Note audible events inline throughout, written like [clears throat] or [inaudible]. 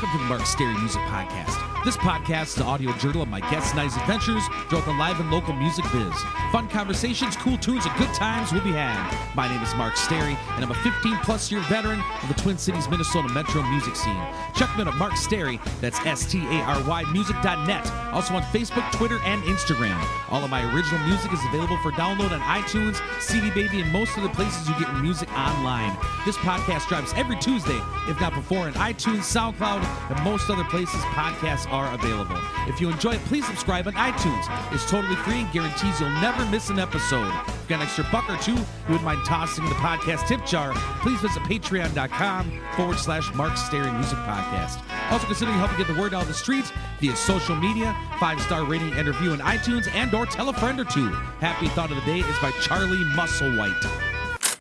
Welcome to the Mark Stary Music Podcast. This podcast is an audio journal of my guests' I's adventures throughout the live and local music biz. Fun conversations, cool tunes, and good times will be had. My name is Mark Stary, and I'm a 15 plus year veteran of the Twin Cities, Minnesota metro music scene. Check me out at Mark Stary, that's S T A R Y music.net. Also on Facebook, Twitter, and Instagram. All of my original music is available for download on iTunes, CD Baby, and most of the places you get your music online. This podcast drops every Tuesday, if not before, on iTunes, SoundCloud, and most other places podcasts are available. If you enjoy it, please subscribe on iTunes. It's totally free and guarantees you'll never miss an episode. If you've got an extra buck or two you wouldn't mind tossing in the podcast tip jar, please visit patreon.com forward slash Mark Stary Music Podcast. Also consider helping get the word out of the streets via social media, five-star rating and review on iTunes, and or tell a friend or two. Happy Thought of the Day is by Charlie Musselwhite.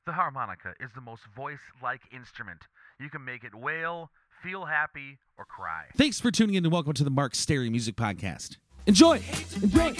The harmonica is the most voice like instrument. You can make it wail, feel happy, or cry. Thanks for tuning in and welcome to the Mark Stary Music Podcast. Enjoy! Enjoy!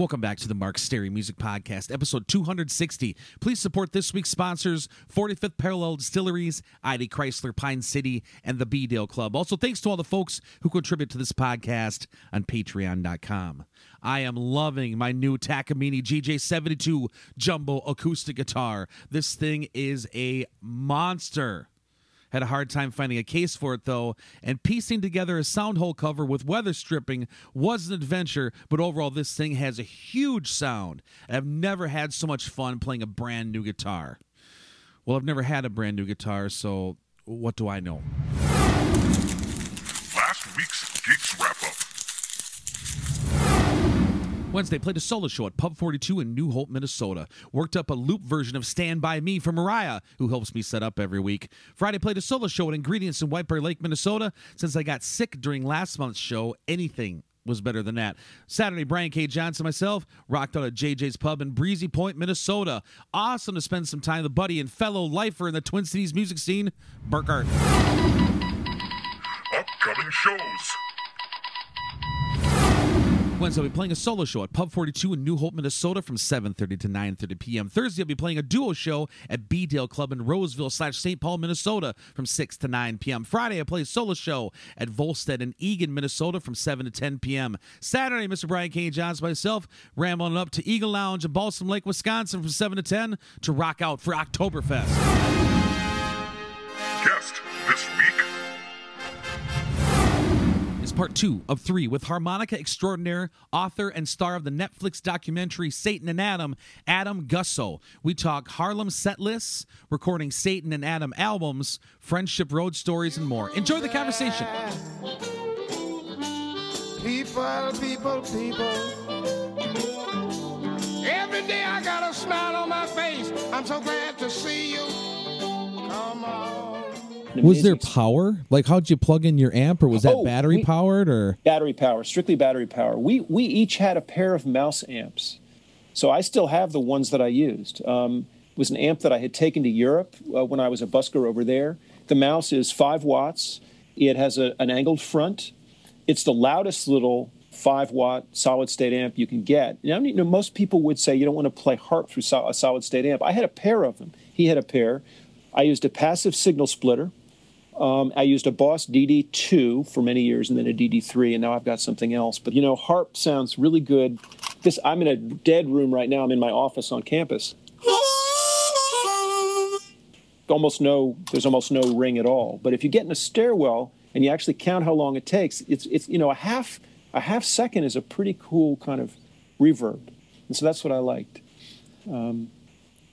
Welcome back to the Mark Stary Music Podcast, episode 260. Please support this week's sponsors 45th Parallel Distilleries, ID Chrysler Pine City, and the B Dale Club. Also, thanks to all the folks who contribute to this podcast on patreon.com. I am loving my new Takamine GJ72 Jumbo acoustic guitar. This thing is a monster. Had a hard time finding a case for it though, and piecing together a sound hole cover with weather stripping was an adventure, but overall this thing has a huge sound. I've never had so much fun playing a brand new guitar. Well, I've never had a brand new guitar, so what do I know? Last week's Geeks Wrap Up. Wednesday, played a solo show at Pub 42 in New Hope, Minnesota. Worked up a loop version of Stand By Me for Mariah, who helps me set up every week. Friday, played a solo show at Ingredients in White Bear Lake, Minnesota. Since I got sick during last month's show, anything was better than that. Saturday, Brian K. Johnson, and myself, rocked out at JJ's Pub in Breezy Point, Minnesota. Awesome to spend some time with a buddy and fellow lifer in the Twin Cities music scene, Burkhardt. Upcoming shows. Wednesday, I'll be playing a solo show at Pub 42 in New Hope, Minnesota from 7.30 to 9.30 p.m. Thursday, I'll be playing a duo show at B Dale Club in Roseville slash St. Paul, Minnesota from 6 to 9 p.m. Friday, I play a solo show at Volstead in Eagan, Minnesota from 7 to 10 p.m. Saturday, Mr. Brian K. Johns, myself, rambling up to Eagle Lounge in Balsam Lake, Wisconsin from 7 to 10 to rock out for Oktoberfest. Part two of three with harmonica extraordinaire, author and star of the Netflix documentary Satan and Adam, Adam Gussow. We talk Harlem set lists, recording Satan and Adam albums, friendship road stories, and more. Enjoy the conversation. People, people, people. Every day I got a smile on my face. I'm so glad to see you. Come on. Was there power? Like, how'd you plug in your amp, or was that Oh, battery we- powered, or? battery power, strictly battery power. We we each had a pair of mouse amps, so I still have the ones that I used. Um, it was an amp that I had taken to Europe uh, when I was a busker over there. The mouse is five watts. It has a, an angled front. It's the loudest little five watt solid state amp you can get. Now, you know, most people would say you don't want to play harp through so- a solid state amp. I had a pair of them. He had a pair. I used a passive signal splitter. Um, I used a Boss DD2 for many years and then a DD3, and now I've got something else. But you know, harp sounds really good. This I'm in a dead room right now. I'm in my office on campus. Almost no, there's almost no ring at all. But if you get in a stairwell and you actually count how long it takes, it's it's you know a half a half second is a pretty cool kind of reverb, and so that's what I liked.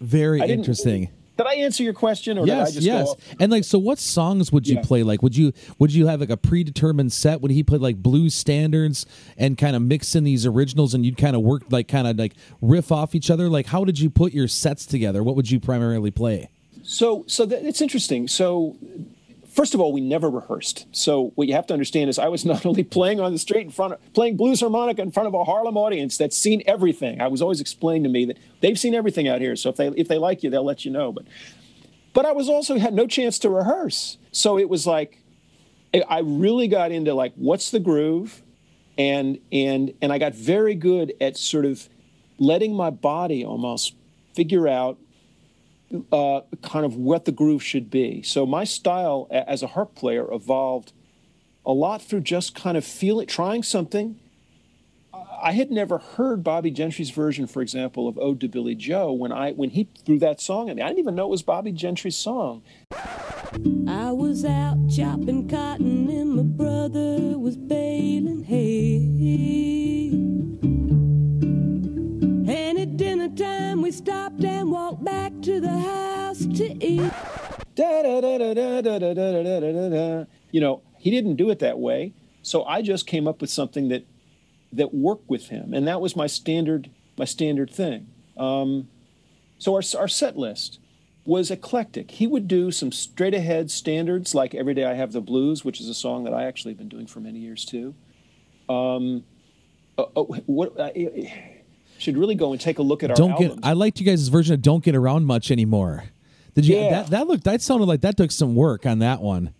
Very I interesting. Did I answer your question, or did I Yes, just yes. And like, so what songs would you Yeah. play? Like, would you would you have like a predetermined set? Would he play like blues standards and kind of mix in these originals, and you'd kind of work like kind of like riff off each other? Like, how did you put your sets together? What would you primarily play? So, so that, it's interesting. So, first of all, we never rehearsed. So what you have to understand is I was [laughs] not only playing on the street in front of playing blues harmonica in front of a Harlem audience that's seen everything. I was always explained to me that they've seen everything out here. So if they if they like you, they'll let you know. But but I was also had no chance to rehearse. So it was like I really got into like what's the groove, and and and I got very good at sort of letting my body almost figure out uh, kind of what the groove should be. So my style as a harp player evolved a lot through just kind of feeling, trying something. I had never heard Bobbie Gentry's version, for example, of "Ode to Billie Joe" when I when he threw that song at me. I didn't even know it was Bobbie Gentry's song. I was out chopping cotton and my brother was baling hay. The house to eat. You know, he didn't do it that way. So I just came up with something that that worked with him, and that was my standard my standard thing. Um, so our our set list was eclectic. He would do some straight ahead standards like Every Day I Have the Blues, which is a song that I actually have been doing for many years too. Um, uh, uh, what, uh, should really go and take a look at our don't albums. get. I liked you guys' version of "Don't Get Around Much" anymore. Did you? Yeah. That that looked. That sounded like that took some work on that one.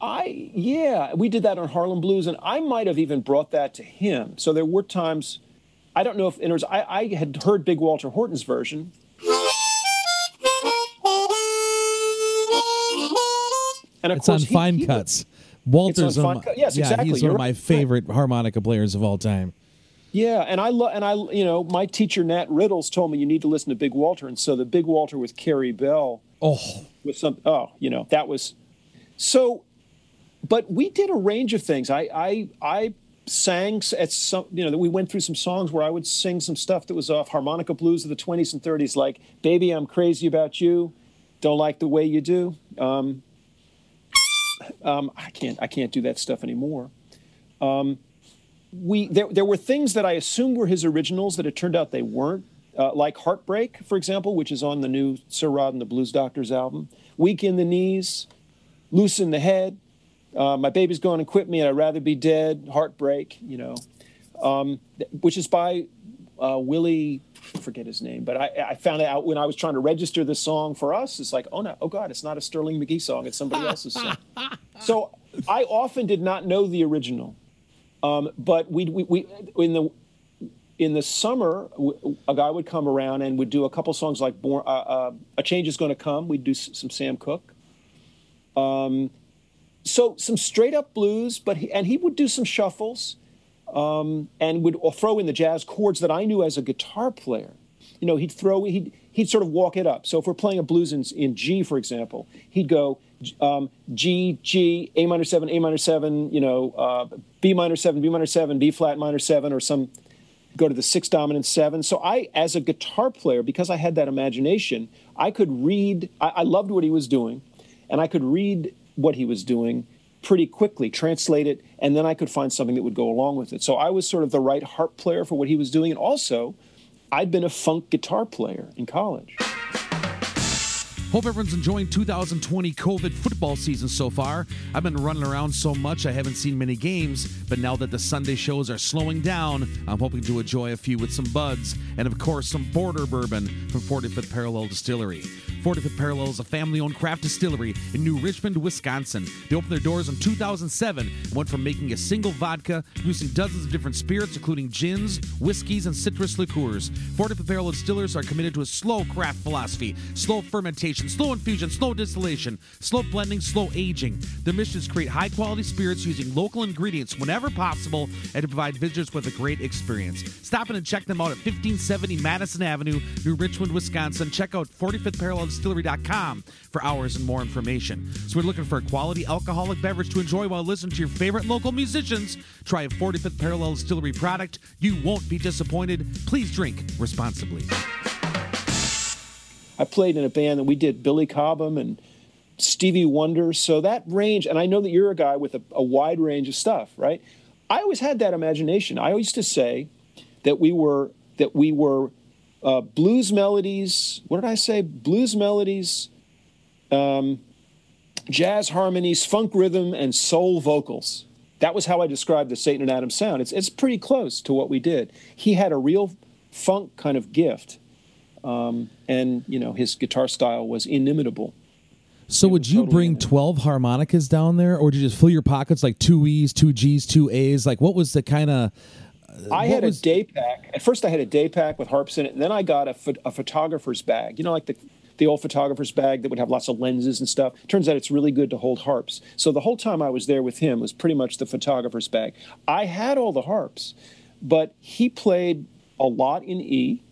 I yeah, we did that on Harlem Blues, and I might have even brought that to him. So there were times, I don't know if words, I, I had heard Big Walter Horton's version. And of It's course, on he- Fine he- Cuts. Walter's on one Fine of Cut- my- yes, yeah, exactly, he's one you're of my favorite harmonica players of all time. Yeah, and I love and I you know my teacher Nat Riddles told me you need to listen to Big Walter, and so the Big Walter with Carey Bell Oh, with some oh you know that was so but we did a range of things i i i sang at some you know that we went through some songs where i would sing some stuff that was off harmonica blues of the 20s and 30s like baby i'm crazy about you don't like the way you do um, um, i can't i can't do that stuff anymore um, we there, there were things that i assumed were his originals that it turned out they weren't uh, like Heartbreak, for example, which is on the new Sir Rod and the Blues Doctors album. Weak in the Knees, Loose in the Head, uh, My Baby's Gone and Quit Me and I'd Rather Be Dead, Heartbreak, you know, um, which is by uh, Willie, I forget his name, but I, I found it out when I was trying to register this song for us, it's like, oh no, oh God, it's not a Sterling Magee song, it's somebody else's song. [laughs] So I often did not know the original. Um, but we, we, we in the in the summer, w- a guy would come around and would do a couple songs like Born, uh, uh, "A Change Is Going to Come." We'd do s- some Sam Cooke. Um, so some straight up blues, but he, and he would do some shuffles, um, and would throw in the jazz chords that I knew as a guitar player. You know, he'd throw he'd he'd sort of walk it up. So if we're playing a blues in, in G, for example, he'd go um, G G A minor seven A minor seven, you know, uh, B minor seven B minor seven B flat minor seven, or some go to the six dominant seven. So I, as a guitar player, because I had that imagination, I could read. I, I loved what he was doing, and I could read what he was doing pretty quickly, translate it, and then I could find something that would go along with it. So I was sort of the right harp player for what he was doing, and also, I'd been a funk guitar player in college. Hope everyone's enjoying 2020 COVID football season so far. I've been running around so much I haven't seen many games, but now that the Sunday shows are slowing down, I'm hoping to enjoy a few with some buds and, of course, some border bourbon from 45th Parallel Distillery. 45th Parallel is a family owned craft distillery in New Richmond, Wisconsin. They opened their doors in 2007 and went from making a single vodka, producing dozens of different spirits, including gins, whiskeys, and citrus liqueurs. 45th Parallel Distillers are committed to a slow craft philosophy, slow fermentation, slow infusion, slow distillation, slow blending, slow aging. Their mission is create high quality spirits using local ingredients whenever possible and to provide visitors with a great experience. Stop in and check them out at 1570 Madison Avenue, New Richmond, Wisconsin. Check out 45th Parallel Distillery.com for hours and more information. So we're looking for a quality alcoholic beverage to enjoy while listening to your favorite local musicians. Try a 45th Parallel Distillery product. You won't be disappointed. Please drink responsibly. I played in a band that we did Billy Cobham and Stevie Wonder. So that range, and I know that you're a guy with a, a wide range of stuff, right? I always had that imagination. I used to say that we were that we were uh, blues melodies. What did I say? Blues melodies, um, jazz harmonies, funk rhythm, and soul vocals. That was how I described the Satan and Adam sound. It's it's pretty close to what we did. He had a real funk kind of gift, um, and you know his guitar style was inimitable. So would you totally bring 12 12 harmonicas down there or would you just fill your pockets like two E's, two G's, two A's? Like what was the kind of I had was- a day pack. At first, I had a day pack with harps in it, and then I got a, pho- a photographer's bag. You know, like the the old photographer's bag that would have lots of lenses and stuff. Turns out it's really good to hold harps. So the whole time I was there with him was pretty much the photographer's bag. I had all the harps, but he played a lot in E,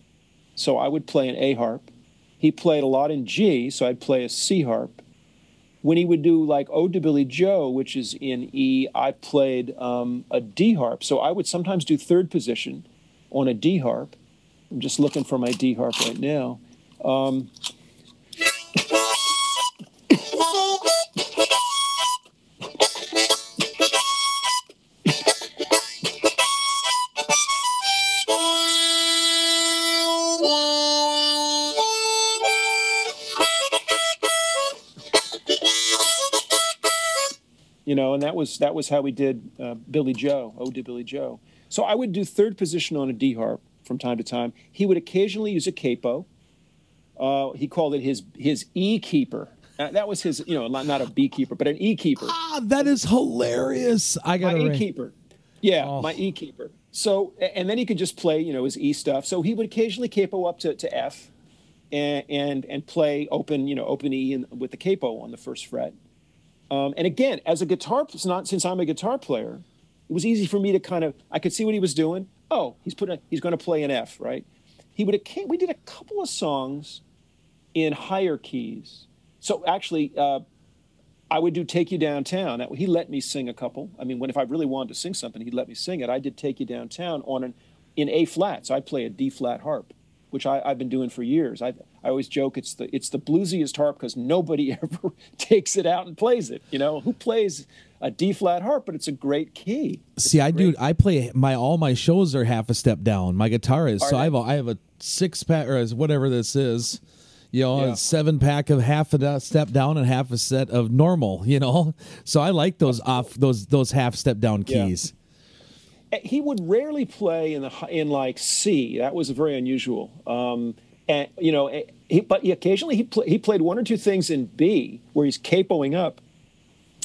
so I would play an A harp. He played a lot in G, so I'd play a C harp. When he would do like Ode to Billie Joe, which is in E, I played um, a D harp. So I would sometimes do third position on a D harp. I'm just looking for my D harp right now. Um, [laughs] that was that was how we did uh, Billie Joe, Ode to Billie Joe. So I would do third position on a D harp from time to time. He would occasionally use a capo. Uh, he called it his his E keeper. Uh, that was his, you know, not, not a beekeeper, but an E keeper. Ah, that is hilarious. I got my E keeper. Yeah, Oh. my E keeper. So, and then he could just play, you know, his E stuff. So he would occasionally capo up to, to F, and, and and play open, you know, open E in, with the capo on the first fret. Um, and again, as a guitar, not since I'm a guitar player, it was easy for me to kind of I could see what he was doing. Oh, he's putting a, he's going to play an F, right? He would occa- we did a couple of songs in higher keys. So actually, uh, I would do "Take You Downtown." That, he let me sing a couple. I mean, when if I really wanted to sing something, he'd let me sing it. I did "Take You Downtown" on an in A flat, so I play a D flat harp, which I, I've been doing for years. I I always joke it's the it's the bluesiest harp because nobody [laughs] ever takes it out and plays it. You know who plays a D flat harp? But it's a great key. See, I do. I play my all my shows are half a step down. My guitar is so Are I have a I have a six pack or as whatever this is, you know, Yeah. a seven pack of half a da- step down and half a set of normal. You know, [laughs] so I like those off those those half step down Yeah. keys. Eh, he would rarely play in the hi- in like C. That was very unusual. Um, and you know, eh, he, but he, occasionally he he played one or two things in B where he's capoing up.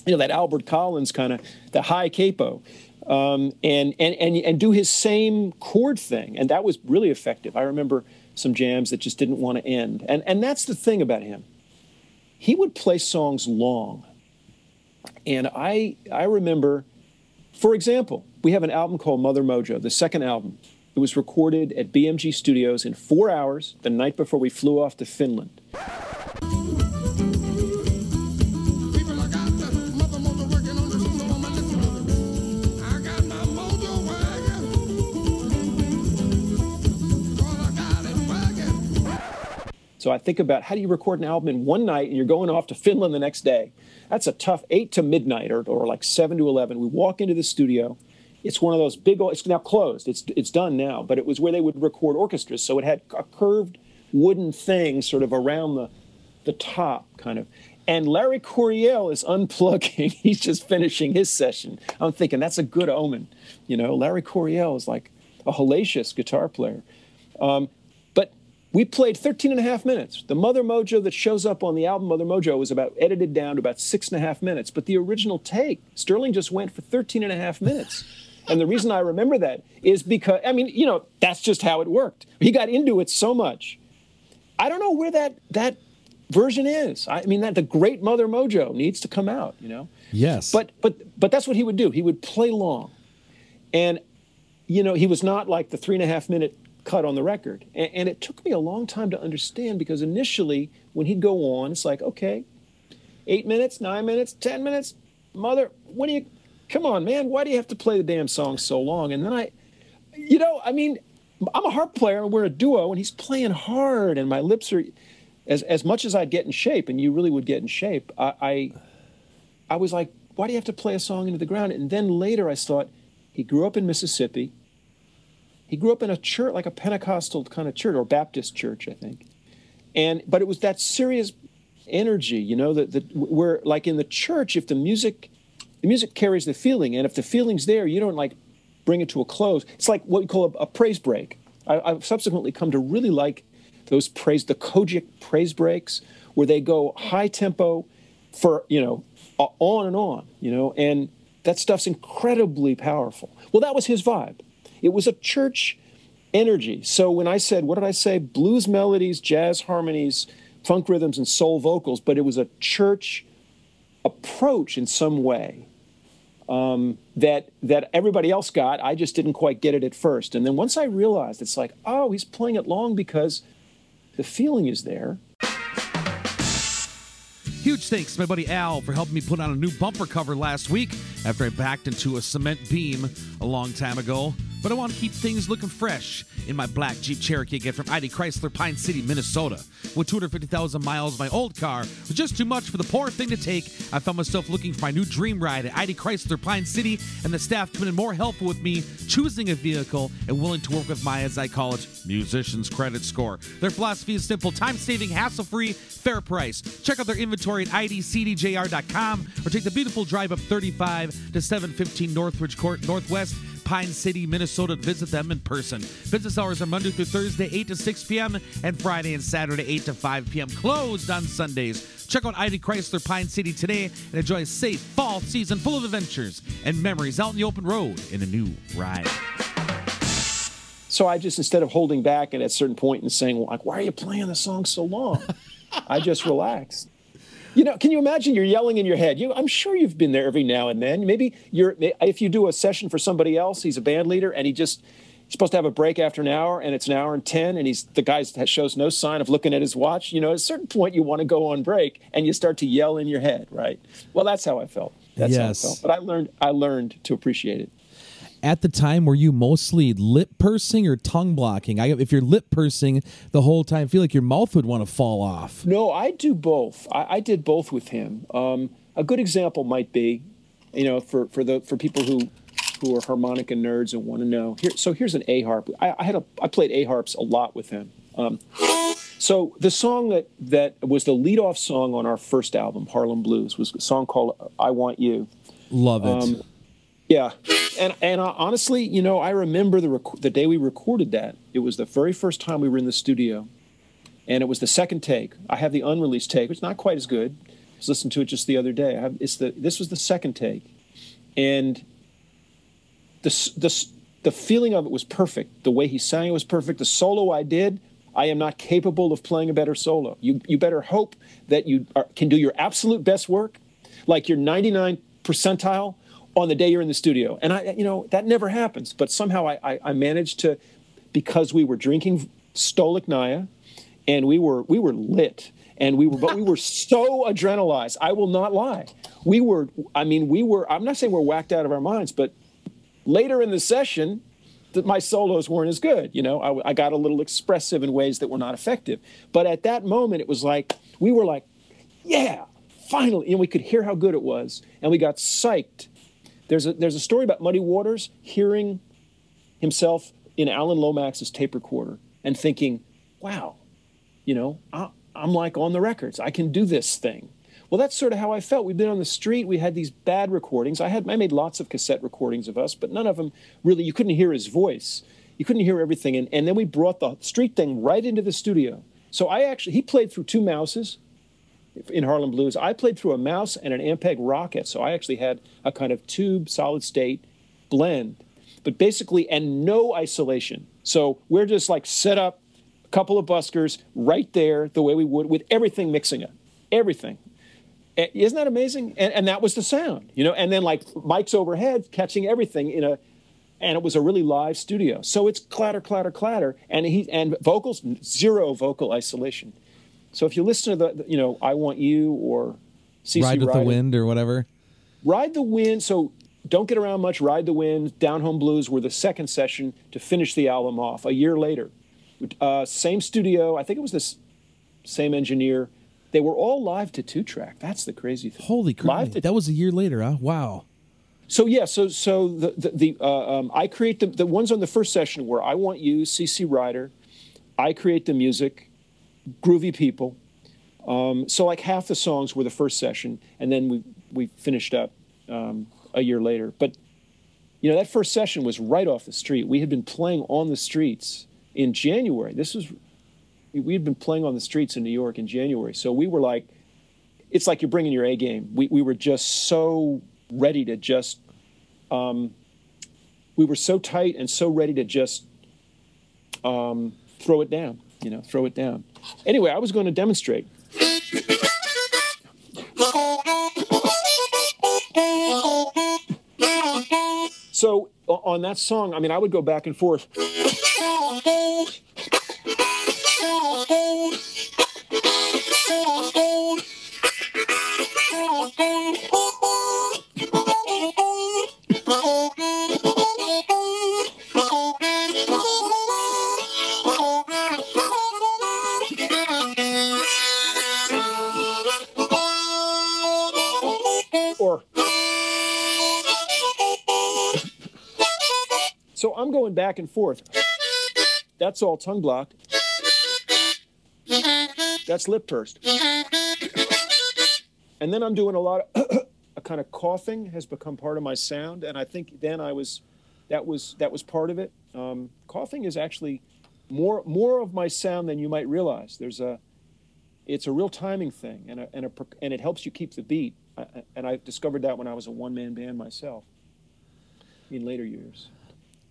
You know that Albert Collins kind of the high capo, um, and and and and do his same chord thing, and that was really effective. I remember some jams that just didn't want to end, and and that's the thing about him. He would play songs long, and I I remember. For example, we have an album called Mother Mojo, the second album. It was recorded at BMG Studios in four hours the night before we flew off to Finland. So I think about how do you record an album in one night and you're going off to Finland the next day? That's a tough eight to midnight or, or like seven to 11. We walk into the studio. It's one of those big, old, it's now closed. It's, it's done now, but it was where they would record orchestras. So it had a curved wooden thing sort of around the, the top kind of. And Larry Coryell is unplugging. [laughs] He's just finishing his session. I'm thinking that's a good omen. You know, Larry Coryell is like a hellacious guitar player. Um, but we played 13 and a half minutes. The Mother Mojo that shows up on the album Mother Mojo was about edited down to about six and a half minutes. But the original take, Sterling just went for 13 and a half minutes. And the reason I remember that is because, I mean, you know, that's just how it worked. He got into it so much. I don't know where that that version is. I mean, that the great Mother Mojo needs to come out, you know? Yes, But but but that's what he would do. He would play long, and you know he was not like the three and a half minute cut on the record. And, and it took me a long time to understand because initially when he'd go on, it's like okay, eight minutes, nine minutes, ten minutes. Mother, what do you? Come on, man. Why do you have to play the damn song so long? And then I, you know, I mean, I'm a harp player and we're a duo, and he's playing hard, and my lips are. as as much as I'd get in shape, and you really would get in shape, I, I, I was like, why do you have to play a song into the ground? And then later I thought, he grew up in Mississippi. He grew up in a church, like a Pentecostal kind of church or Baptist church, I think. And but it was that serious energy, you know, that that where like in the church, if the music, the music carries the feeling, and if the feeling's there, you don't like bring it to a close. It's like what we call a, a praise break. I, I've subsequently come to really like those praise, the COGIC praise breaks, where they go high tempo for you know on and on, you know, and that stuff's incredibly powerful. Well, that was his vibe. It was a church energy. So when I said, what did I say? Blues melodies, jazz harmonies, funk rhythms, and soul vocals, but it was a church approach in some way um, that that everybody else got. I just didn't quite get it at first. And then once I realized, it's like, oh, he's playing it long because the feeling is there. Huge thanks to my buddy Al for helping me put on a new bumper cover last week after I backed into a cement beam a long time ago. But I want to keep things looking fresh in my black Jeep Cherokee get from ID Chrysler Pine City, Minnesota. With 250,000 miles, my old car was just too much for the poor thing to take. I found myself looking for my new dream ride at ID Chrysler Pine City, and the staff coming in more helpful with me choosing a vehicle and willing to work with my, as I call it, musician's credit score. Their philosophy is simple time saving, hassle free, fair price. Check out their inventory at idcdjr.com or take the beautiful drive up 35 to 715 Northridge Court Northwest. Pine City, Minnesota to visit them in person. Business hours are Monday through Thursday, 8 to 6 p.m., and Friday and Saturday, 8 to 5 p.m. Closed on Sundays. Check out ID Chrysler Pine City today and enjoy a safe fall season full of adventures and memories out in the open road in a new ride. So I just instead of holding back and at a certain point and saying, like, why are you playing the song so long? [laughs] I just relaxed. You know, can you imagine you're yelling in your head? You, I'm sure you've been there every now and then. Maybe you're if you do a session for somebody else, he's a band leader and he just he's supposed to have a break after an hour and it's an hour and 10 and he's the guy shows no sign of looking at his watch. You know, at a certain point you want to go on break and you start to yell in your head, right? Well, that's how I felt. That's Yes. how I felt. But I learned I learned to appreciate it. At the time, were you mostly lip pursing or tongue blocking? I, if you're lip pursing the whole time, I feel like your mouth would want to fall off. No, I do both. I, I did both with him. Um, a good example might be, you know, for, for the for people who who are harmonica nerds and want to know. Here, so here's an A harp. I, I had a I played A harps a lot with him. Um, so the song that that was the lead off song on our first album, Harlem Blues, was a song called "I Want You." Love it. Um, Yeah, and and uh, honestly, you know, I remember the rec- the day we recorded that. It was the very first time we were in the studio, and it was the second take. I have the unreleased take, which is not quite as good. I was listening to it just the other day. Have, it's the this was the second take, and the the the feeling of it was perfect. The way he sang it was perfect. The solo I did. I am not capable of playing a better solo. You you better hope that you are, can do your absolute best work, like your 99 percentile on the day you're in the studio. And I, you know, that never happens. But somehow I, I, I managed to, because we were drinking Stolichnaya, and we were we were lit, and we were, but we were [laughs] so adrenalized. I will not lie. We were. I mean, we were. I'm not saying we're whacked out of our minds, but later in the session, that my solos weren't as good. You know, I, I got a little expressive in ways that were not effective. But at that moment, it was like we were like, yeah, finally, and we could hear how good it was, and we got psyched. There's a there's a story about Muddy Waters hearing himself in Alan Lomax's tape recorder and thinking, wow, you know, I, I'm like on the records. I can do this thing. Well, that's sort of how I felt. We've been on the street. We had these bad recordings. I had I made lots of cassette recordings of us, but none of them really. You couldn't hear his voice. You couldn't hear everything. And, and then we brought the street thing right into the studio. So I actually he played through two mouses in Harlem Blues. I played through a mouse and an Ampeg Rocket. So I actually had a kind of tube solid state blend, but basically and no isolation. So we're just like set up a couple of buskers right there the way we would with everything mixing it, everything. Isn't that amazing? And, and that was the sound, you know. And then like mics overhead catching everything in a, and it was a really live studio. So it's clatter, clatter, clatter, and he and vocals zero vocal isolation. So if you listen to the, the- you know, I want you or CC Ride with the Ride It- wind or whatever. Ride the Wind. So don't get around much. Ride the Wind, Down Home Blues were the second session to finish the album off a year later. Uh, same studio. I think it was this same engineer. They were all live to two track. That's the crazy thing. Holy crap! That was a year later, huh? Wow. So yeah, so so the the, the uh, um, I create the the ones on the first session where I want you, CC Rider. I create the music, groovy people. Um, so like half the songs were the first session, and then we we finished up um, a year later. But you know that first session was right off the street. We had been playing on the streets in January. This was we had been playing on the streets in New York in January. So we were like, it's like you're bringing your A game. We we were just so ready to just um, we were so tight and so ready to just um, throw it down you know throw it down. Anyway i was going to demonstrate. So on that song i mean i would go back and forth so i'm going back and forth. That's all tongue blocked that's lip pursed and then i'm doing a lot of [clears throat] a kind of coughing has become part of my sound. And i think then i was that was that was part of it. Um, coughing is actually more more of my sound than you might realize. There's a it's a real timing thing and, a, and, a, and it helps you keep the beat. I, and i discovered that when i was a one-man band myself in later years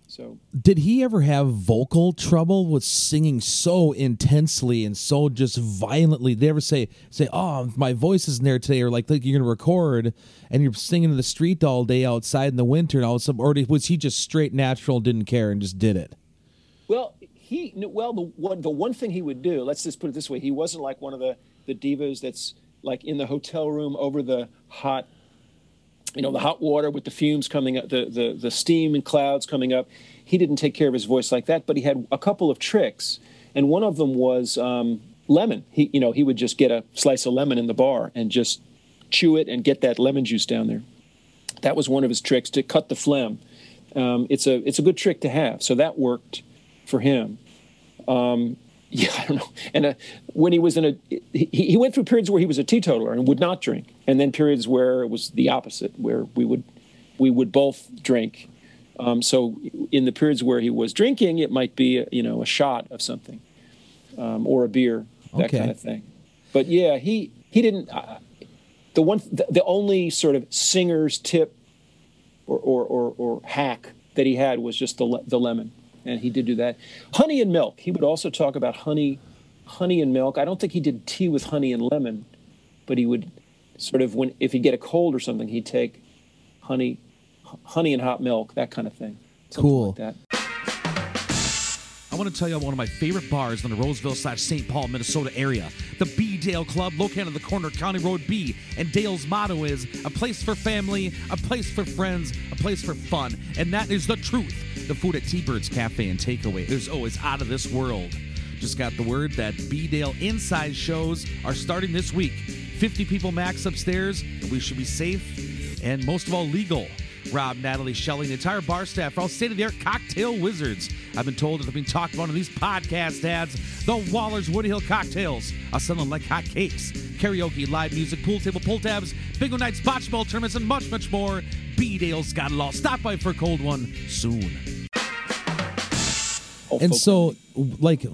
so Did he ever have vocal trouble with singing so intensely and so just violently? Did they ever say say, "Oh, my voice isn't there today," or like, like you're gonna record and you're singing in the street all day outside in the winter, and all of a sudden, or was he just straight natural, didn't care, and just did it? Well, he well the one the one thing he would do. Let's just put it this way: he wasn't like one of the the divas that's like in the hotel room over the hot, you know, the hot water with the fumes coming up, the the the steam and clouds coming up. He didn't take care of his voice like that, but he had a couple of tricks, and one of them was um, lemon. He you know he would just get a slice of lemon in the bar and just chew it and get that lemon juice down there. That was one of his tricks to cut the phlegm. Um, it's a it's a good trick to have. So that worked for him. Um, yeah, I don't know. And uh, when he was in a, he, he went through periods where he was a teetotaler and would not drink, and then periods where it was the opposite, where we would we would both drink. Um, so in the periods where he was drinking, it might be you know a shot of something, um, or a beer, that Okay. kind of thing. But yeah, he he didn't. Uh, the one, the, the only sort of singer's tip or, or, or, or hack that he had was just the, le- the lemon. And he did do that. Honey and milk. He would also talk about honey, honey and milk. I don't think he did tea with honey and lemon, but he would sort of when if he'd get a cold or something, he'd take honey, honey and hot milk, that kind of thing. Something Cool. Like that. I want to tell you about one of my favorite bars in the Roseville slash St. Paul, Minnesota area. The B Dale Club, located on the corner of County Road B. And Dale's motto is a place for family, a place for friends, a place for fun. And that is the truth. The food at T Bird's Cafe and Takeaway is always out of this world. Just got the word that B Dale inside shows are starting this week. 50 people max upstairs, and we should be safe and most of all legal. Rob, Natalie, Shelley, the entire bar staff are all state of the art cocktail wizards. I've been told that they've been talked about in these podcast ads. The Waller's Woody Hill cocktails are selling like hotcakes. Karaoke, live music, pool table, pull tabs, bingo nights, bocce ball tournaments, and much, much more. B Dale's got it all. Stop by for a cold one soon. And so, like,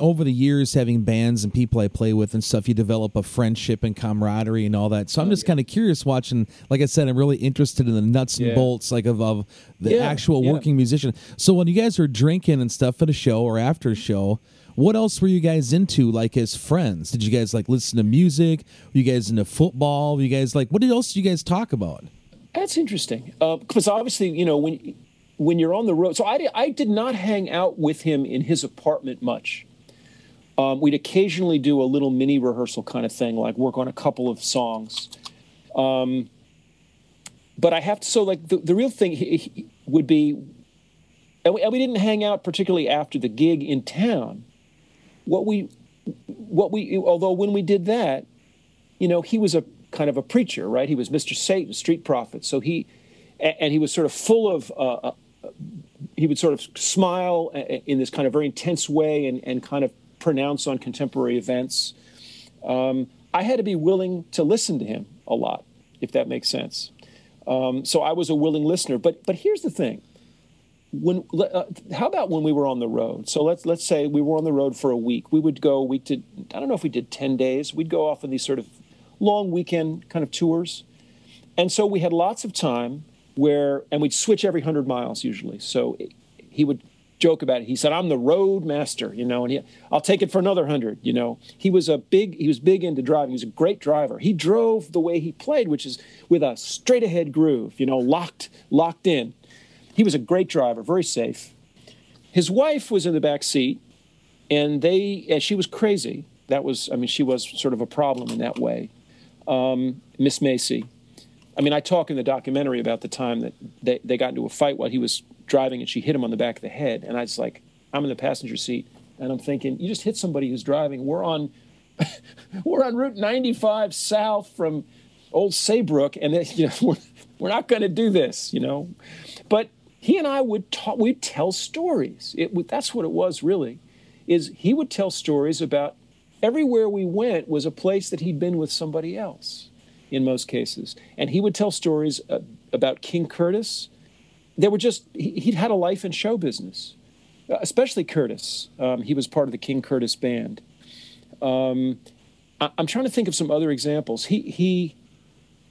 over the years, having bands and people I play with and stuff, you develop a friendship and camaraderie and all that. So I'm oh, just kind of curious watching. Like I said, I'm really interested in the nuts and Yeah. bolts, like of, of the Yeah, actual yeah. working musician. So when you guys were drinking and stuff at a show or after a show, what else were you guys into, like as friends? Did you guys like listen to music? Were you guys into football? Were you guys like what else did you guys talk about? That's interesting uh, because obviously, you know, when when you're on the road, so I I did not hang out with him in his apartment much. Um, we'd occasionally do a little mini rehearsal kind of thing, like work on a couple of songs. Um, but I have to, so like the, the real thing he, he would be, and we, and we didn't hang out particularly after the gig in town. What we what we, although when we did that, you know, he was a kind of a preacher, right? He was Mr. Satan, street prophet. So he, and he was sort of full of, uh, uh, he would sort of smile in this kind of very intense way and, and kind of pronounce on contemporary events. Um, I had to be willing to listen to him a lot, if that makes sense. Um, so I was a willing listener. But but here's the thing: when uh, how about when we were on the road? So let's let's say we were on the road for a week. We would go week to I don't know if we did ten days. We'd go off on these sort of long weekend kind of tours, and so we had lots of time where and we'd switch every hundred miles usually. So he would joke about it. He said, "I'm the road master," you know, and he, I'll take it for another hundred. You know, he was a big he was big into driving. He was a great driver. He drove the way he played, which is with a straight ahead groove. You know, locked locked in. He was a great driver, very safe. His wife was in the back seat, and they and she was crazy. That was, I mean, she was sort of a problem in that way. Um, Miss Macy. I mean, I talk in the documentary about the time that they, they got into a fight while he was driving and she hit him on the back of the head. And I was like, I'm in the passenger seat and I'm thinking, you just hit somebody who's driving. We're on [laughs] we're on Route 95 south from Old Saybrook, and they, you know, [laughs] we're, we're not going to do this, you know. But he and I would talk, we'd tell stories. It, that's what it was really, is he would tell stories about everywhere we went was a place that he'd been with somebody else in most cases. And he would tell stories uh, about King Curtis. They were just, he, he'd had a life in show business, uh, especially Curtis. Um, he was part of the King Curtis band. Um, I, I'm trying to think of some other examples. He, he,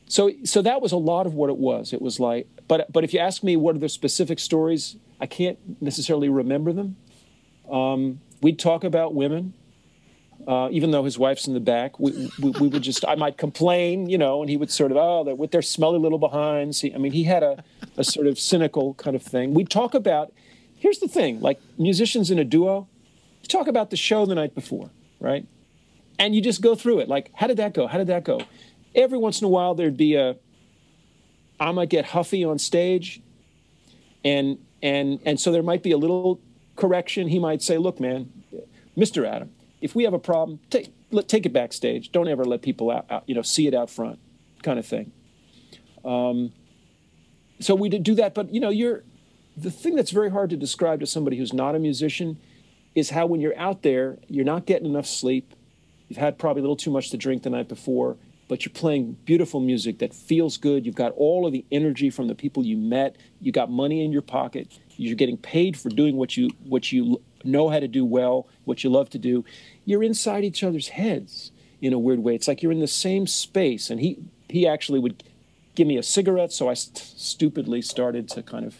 so, so that was a lot of what it was. It was like, but, but if you ask me what are the specific stories, I can't necessarily remember them. Um, we'd talk about women uh, even though his wife's in the back, we, we, we would just, I might complain, you know, and he would sort of, oh, with their smelly little behinds. He, I mean, he had a, a sort of cynical kind of thing. We'd talk about, here's the thing, like musicians in a duo, you talk about the show the night before, right? And you just go through it. Like, how did that go? How did that go? Every once in a while, there'd be a, I might get huffy on stage, and and and so there might be a little correction. He might say, "Look, man, Mr. Adam, if we have a problem, take let, take it backstage. Don't ever let people out, out, you know, see it out front, kind of thing." Um, so we did do that, but you know, you're the thing that's very hard to describe to somebody who's not a musician is how when you're out there, you're not getting enough sleep. You've had probably a little too much to drink the night before, but you're playing beautiful music that feels good. You've got all of the energy from the people you met. You got money in your pocket. You're getting paid for doing what you what you know how to do well, what you love to do. You're inside each other's heads in a weird way. It's like you're in the same space. And he he actually would give me a cigarette, so I st- stupidly started to kind of.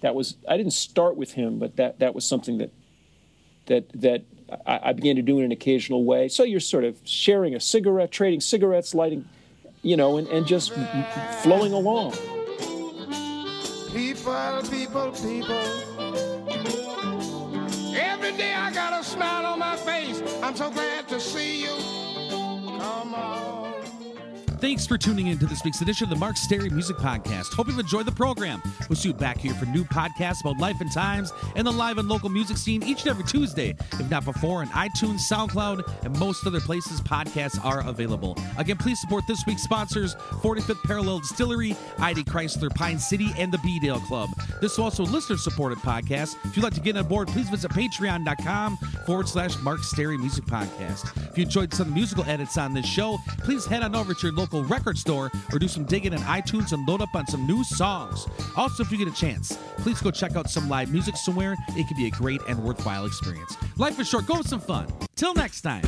That was I didn't start with him, but that that was something that that that I, I began to do in an occasional way. So you're sort of sharing a cigarette, trading cigarettes, lighting, you know, and, and just flowing along. People, people, people. Day I got a smile on my face. I'm so glad to see you. Come on. Thanks for tuning in to this week's edition of the Mark Stary Music Podcast. Hope you've enjoyed the program. We'll see you back here for new podcasts about life and times and the live and local music scene each and every Tuesday, if not before, on iTunes, SoundCloud, and most other places podcasts are available. Again, please support this week's sponsors 45th Parallel Distillery, ID Chrysler Pine City, and the B-Dale Club. This is also a listener supported podcast. If you'd like to get on board, please visit patreon.com forward slash Mark Stary Music Podcast. If you enjoyed some of the musical edits on this show, please head on over to your local record store or do some digging in iTunes and load up on some new songs. Also, if you get a chance, please go check out some live music somewhere. It can be a great and worthwhile experience. Life is short, go with some fun. Till next time.